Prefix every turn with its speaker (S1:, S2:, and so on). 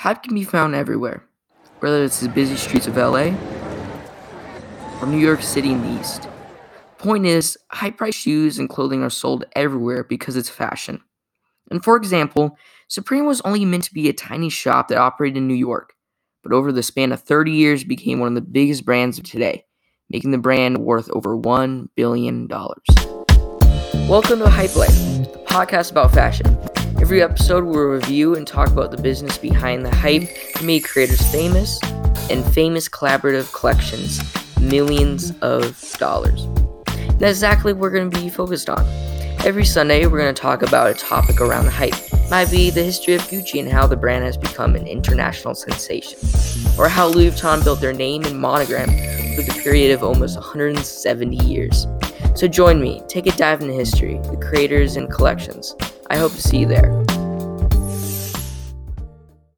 S1: Hype can be found everywhere, whether it's the busy streets of LA or New York City in the East. Point is, high priced shoes and clothing are sold everywhere because it's fashion. And for example, Supreme was only meant to be a tiny shop that operated in New York, but over the span of 30 years became one of the biggest brands of today, making the brand worth over $1 billion. Welcome to Hype Life, the podcast about fashion. Every episode we'll review and talk about the business behind the hype that creators famous and famous collaborative collections millions of dollars. That's exactly what we're going to be focused on. Every Sunday, we're going to talk about a topic around the hype. Might be the history of Gucci and how the brand has become an international sensation, or how Louis Vuitton built their name and monogram through the period of almost 170 years. So join me, take a dive into history, the creators, and collections. I hope to see you there.